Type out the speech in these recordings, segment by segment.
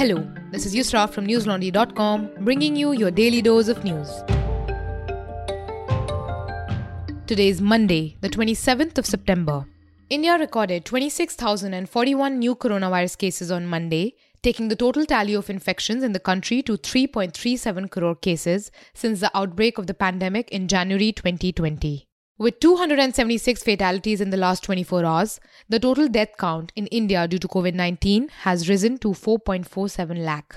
Hello, this is Yusra from newslaundry.com bringing you your daily dose of news. Today is Monday, the 27th of September. India recorded 26,041 new coronavirus cases on Monday, taking the total tally of infections in the country to 3.37 crore cases since the outbreak of the pandemic in January 2020. With 276 fatalities in the last 24 hours, the total death count in India due to COVID 19 has risen to 4.47 lakh.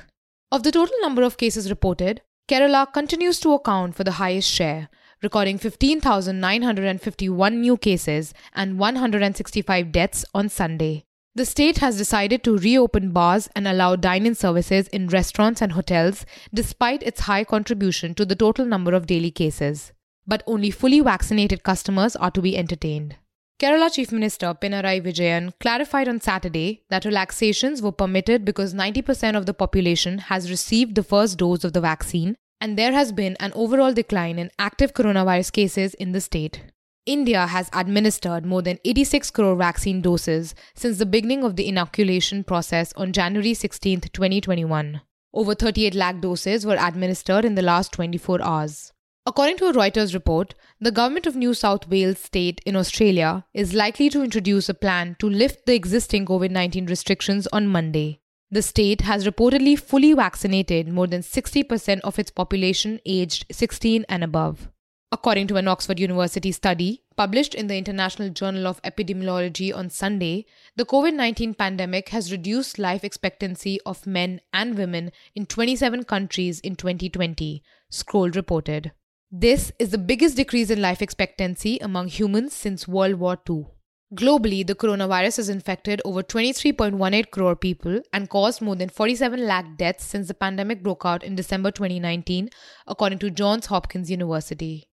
Of the total number of cases reported, Kerala continues to account for the highest share, recording 15,951 new cases and 165 deaths on Sunday. The state has decided to reopen bars and allow dine in services in restaurants and hotels despite its high contribution to the total number of daily cases but only fully vaccinated customers are to be entertained. Kerala Chief Minister Pinarayi Vijayan clarified on Saturday that relaxations were permitted because 90% of the population has received the first dose of the vaccine and there has been an overall decline in active coronavirus cases in the state. India has administered more than 86 crore vaccine doses since the beginning of the inoculation process on January 16, 2021. Over 38 lakh doses were administered in the last 24 hours. According to a Reuters report, the government of New South Wales state in Australia is likely to introduce a plan to lift the existing COVID 19 restrictions on Monday. The state has reportedly fully vaccinated more than 60% of its population aged 16 and above. According to an Oxford University study published in the International Journal of Epidemiology on Sunday, the COVID 19 pandemic has reduced life expectancy of men and women in 27 countries in 2020, Scroll reported. This is the biggest decrease in life expectancy among humans since World War II. Globally, the coronavirus has infected over 23.18 crore people and caused more than 47 lakh deaths since the pandemic broke out in December 2019, according to Johns Hopkins University.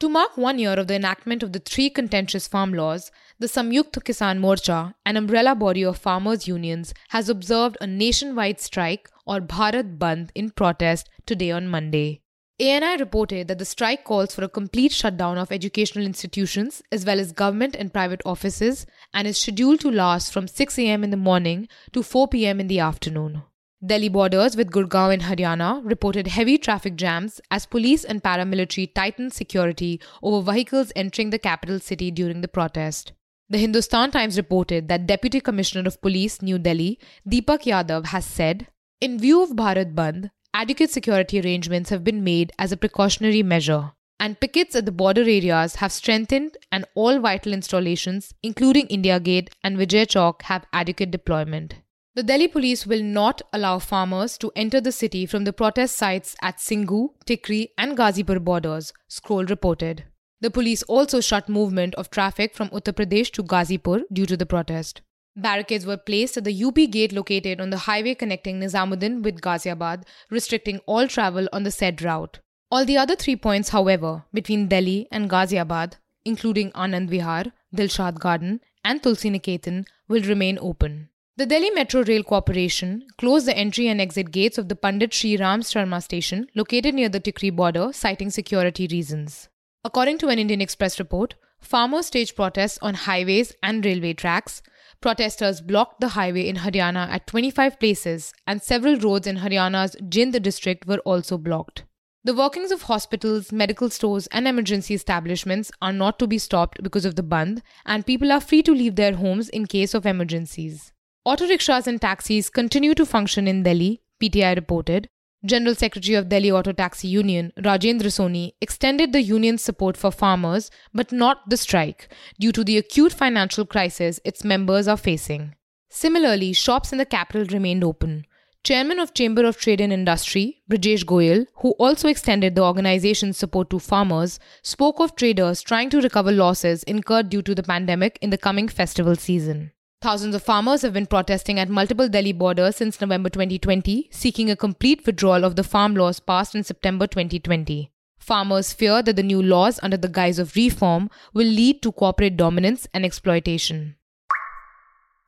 To mark one year of the enactment of the three contentious farm laws, the Samyukta Kisan Morcha, an umbrella body of farmers' unions, has observed a nationwide strike or Bharat Bandh in protest today on Monday. ANI reported that the strike calls for a complete shutdown of educational institutions as well as government and private offices and is scheduled to last from 6 am in the morning to 4 pm in the afternoon. Delhi borders with Gurgaon in Haryana reported heavy traffic jams as police and paramilitary tightened security over vehicles entering the capital city during the protest. The Hindustan Times reported that Deputy Commissioner of Police New Delhi, Deepak Yadav, has said, In view of Bharat Bandh, adequate security arrangements have been made as a precautionary measure, and pickets at the border areas have strengthened, and all vital installations, including India Gate and Vijay Chowk, have adequate deployment. The Delhi police will not allow farmers to enter the city from the protest sites at Singhu, Tikri, and Ghazipur borders, Scroll reported. The police also shut movement of traffic from Uttar Pradesh to Ghazipur due to the protest. Barricades were placed at the UP gate located on the highway connecting Nizamuddin with Ghaziabad, restricting all travel on the said route. All the other three points, however, between Delhi and Ghaziabad, including Anand Vihar, Dilshad Garden, and Tulsi Niketan, will remain open. The Delhi Metro Rail Corporation closed the entry and exit gates of the Pandit Sri Ram Sharma station located near the Tikri border, citing security reasons. According to an Indian Express report, farmers staged protests on highways and railway tracks, Protesters blocked the highway in Haryana at 25 places, and several roads in Haryana's Jind district were also blocked. The workings of hospitals, medical stores, and emergency establishments are not to be stopped because of the Bandh, and people are free to leave their homes in case of emergencies. Auto rickshaws and taxis continue to function in Delhi, PTI reported, General Secretary of Delhi Auto Taxi Union, Rajendra Soni, extended the union's support for farmers, but not the strike, due to the acute financial crisis its members are facing. Similarly, shops in the capital remained open. Chairman of Chamber of Trade and Industry, Brijesh Goyal, who also extended the organization's support to farmers, spoke of traders trying to recover losses incurred due to the pandemic in the coming festival season. Thousands of farmers have been protesting at multiple Delhi borders since November 2020, seeking a complete withdrawal of the farm laws passed in September 2020. Farmers fear that the new laws, under the guise of reform, will lead to corporate dominance and exploitation.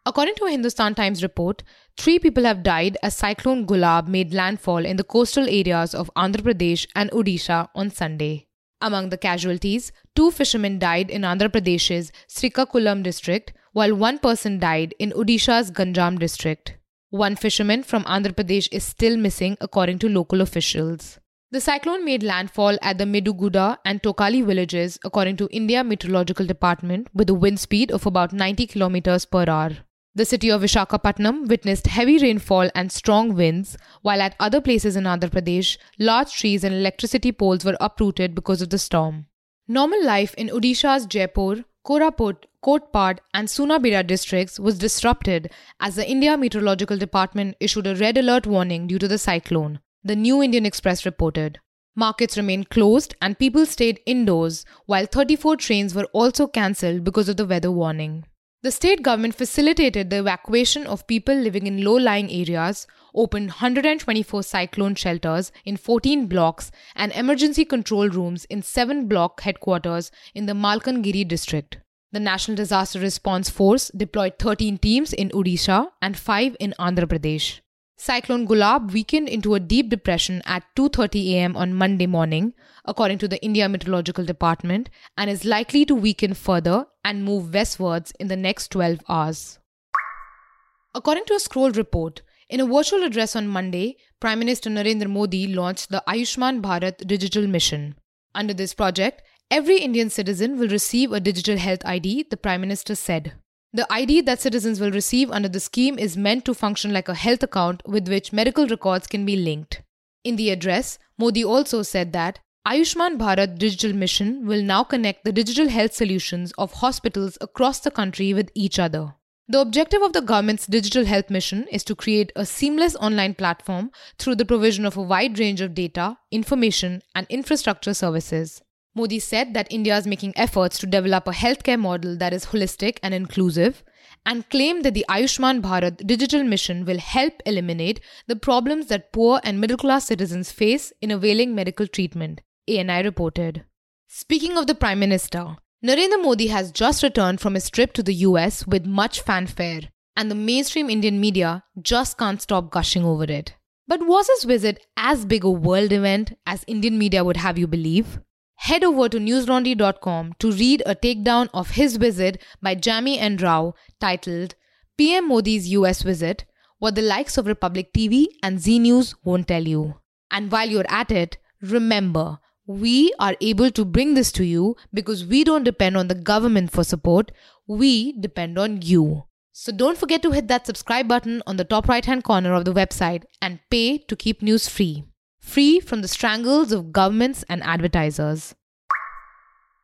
According to a Hindustan Times report, three people have died as Cyclone Gulab made landfall in the coastal areas of Andhra Pradesh and Odisha on Sunday. Among the casualties, two fishermen died in Andhra Pradesh's Srikakulam district while one person died in Odisha's Ganjam district. One fisherman from Andhra Pradesh is still missing, according to local officials. The cyclone made landfall at the Meduguda and Tokali villages, according to India Meteorological Department, with a wind speed of about 90 km per hour. The city of Vishakhapatnam witnessed heavy rainfall and strong winds, while at other places in Andhra Pradesh, large trees and electricity poles were uprooted because of the storm. Normal life in Odisha's Jaipur, Koraput, Kotpad, and Sunabeda districts was disrupted as the India Meteorological Department issued a red alert warning due to the cyclone the New Indian Express reported. Markets remained closed and people stayed indoors, while 34 trains were also cancelled because of the weather warning. The state government facilitated the evacuation of people living in low lying areas, opened 124 cyclone shelters in 14 blocks, and emergency control rooms in 7 block headquarters in the Malkangiri district. The National Disaster Response Force deployed 13 teams in Odisha and 5 in Andhra Pradesh. Cyclone Gulab weakened into a deep depression at 2:30 a.m. on Monday morning, according to the India Meteorological Department, and is likely to weaken further and move westwards in the next 12 hours. According to a scroll report, in a virtual address on Monday, Prime Minister Narendra Modi launched the Ayushman Bharat Digital Mission. Under this project, every Indian citizen will receive a digital health ID, the Prime Minister said. The ID that citizens will receive under the scheme is meant to function like a health account with which medical records can be linked. In the address, Modi also said that Ayushman Bharat Digital Mission will now connect the digital health solutions of hospitals across the country with each other. The objective of the government's digital health mission is to create a seamless online platform through the provision of a wide range of data, information, and infrastructure services. Modi said that India is making efforts to develop a healthcare model that is holistic and inclusive, and claimed that the Ayushman Bharat digital mission will help eliminate the problems that poor and middle class citizens face in availing medical treatment, ANI reported. Speaking of the Prime Minister, Narendra Modi has just returned from his trip to the US with much fanfare, and the mainstream Indian media just can't stop gushing over it. But was his visit as big a world event as Indian media would have you believe? Head over to newslaundry.com to read a takedown of his visit by Jamie and Rao titled PM Modi's US Visit What the Likes of Republic TV and Zee News Won't Tell You. And while you're at it, remember, we are able to bring this to you because we don't depend on the government for support, we depend on you. So don't forget to hit that subscribe button on the top right hand corner of the website and pay to keep news free free from the strangles of governments and advertisers.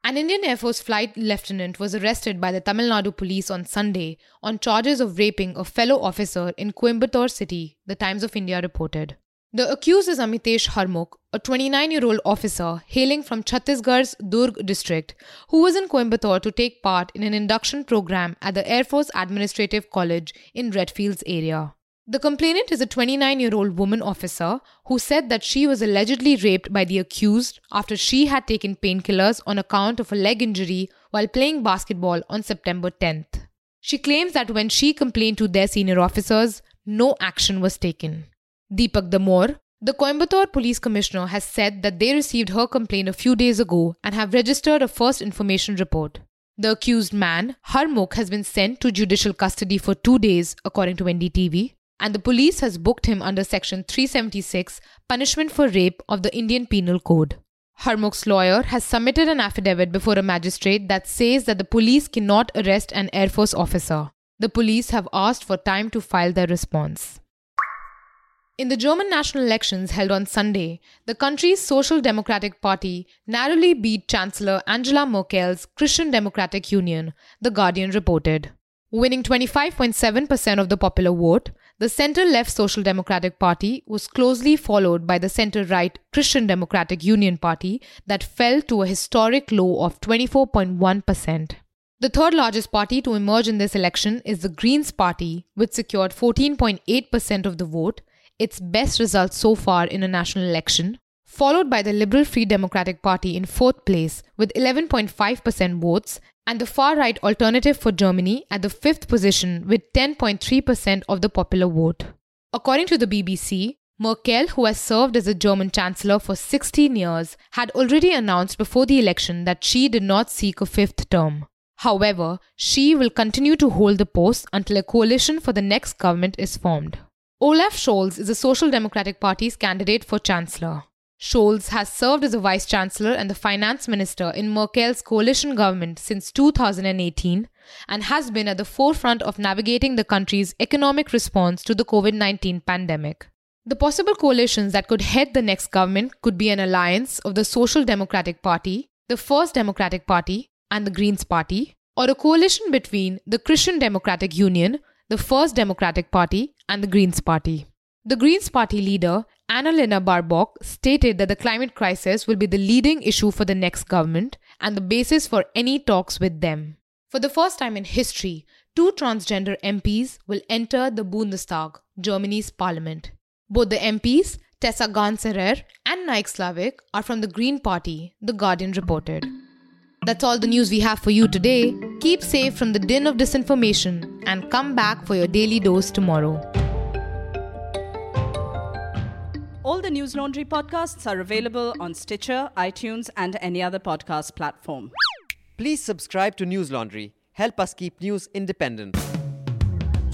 An Indian Air Force flight lieutenant was arrested by the Tamil Nadu police on Sunday on charges of raping a fellow officer in Coimbatore city, the Times of India reported. The accused is Amitesh Harmukh, a 29 year old officer hailing from Chhattisgarh's Durg district, who was in Coimbatore to take part in an induction program at the Air Force Administrative College in Redfields area. The complainant is a 29 year old woman officer who said that she was allegedly raped by the accused after she had taken painkillers on account of a leg injury while playing basketball on September 10th. She claims that when she complained to their senior officers, no action was taken. Deepak Damor, the Coimbatore Police Commissioner, has said that they received her complaint a few days ago and have registered a first information report. The accused man, Harmukh, has been sent to judicial custody for two days, according to NDTV and the police has booked him under Section 376, Punishment for Rape of the Indian Penal Code. Harmukh's lawyer has submitted an affidavit before a magistrate that says that the police cannot arrest an Air Force officer. The police have asked for time to file their response. In the German national elections held on Sunday, the country's Social Democratic Party narrowly beat Chancellor Angela Merkel's Christian Democratic Union, The Guardian reported. Winning 25.7% of the popular vote, the center left Social Democratic Party was closely followed by the center right Christian Democratic Union Party that fell to a historic low of 24.1%. The third largest party to emerge in this election is the Greens Party, which secured 14.8% of the vote, its best result so far in a national election, followed by the Liberal Free Democratic Party in fourth place with 11.5% votes and the far right Alternative for Germany at the fifth position with 10.3% of the popular vote. According to the BBC, Merkel, who has served as a German chancellor for 16 years, had already announced before the election that she did not seek a fifth term. However, she will continue to hold the post until a coalition for the next government is formed. Olaf Scholz is the Social Democratic Party's candidate for Chancellor. Scholz has served as a vice chancellor and the finance minister in Merkel's coalition government since 2018 and has been at the forefront of navigating the country's economic response to the COVID 19 pandemic. The possible coalitions that could head the next government could be an alliance of the Social Democratic Party, the Free Democratic Party, and the Greens Party, or a coalition between the Christian Democratic Union, the Free Democratic Party, and the Greens Party. The Greens Party leader, Annalena Baerbock, stated that the climate crisis will be the leading issue for the next government and the basis for any talks with them. For the first time in history, two transgender MPs will enter the Bundestag, Germany's parliament. Both the MPs, Tessa Ganserer and Nyke Slawik, are from the Green Party, The Guardian reported. That's all the news we have for you today. Keep safe from the din of disinformation and come back for your daily dose tomorrow. All the News Laundry podcasts are available on Stitcher, iTunes, and any other podcast platform. Please subscribe to News Laundry. Help us keep news independent.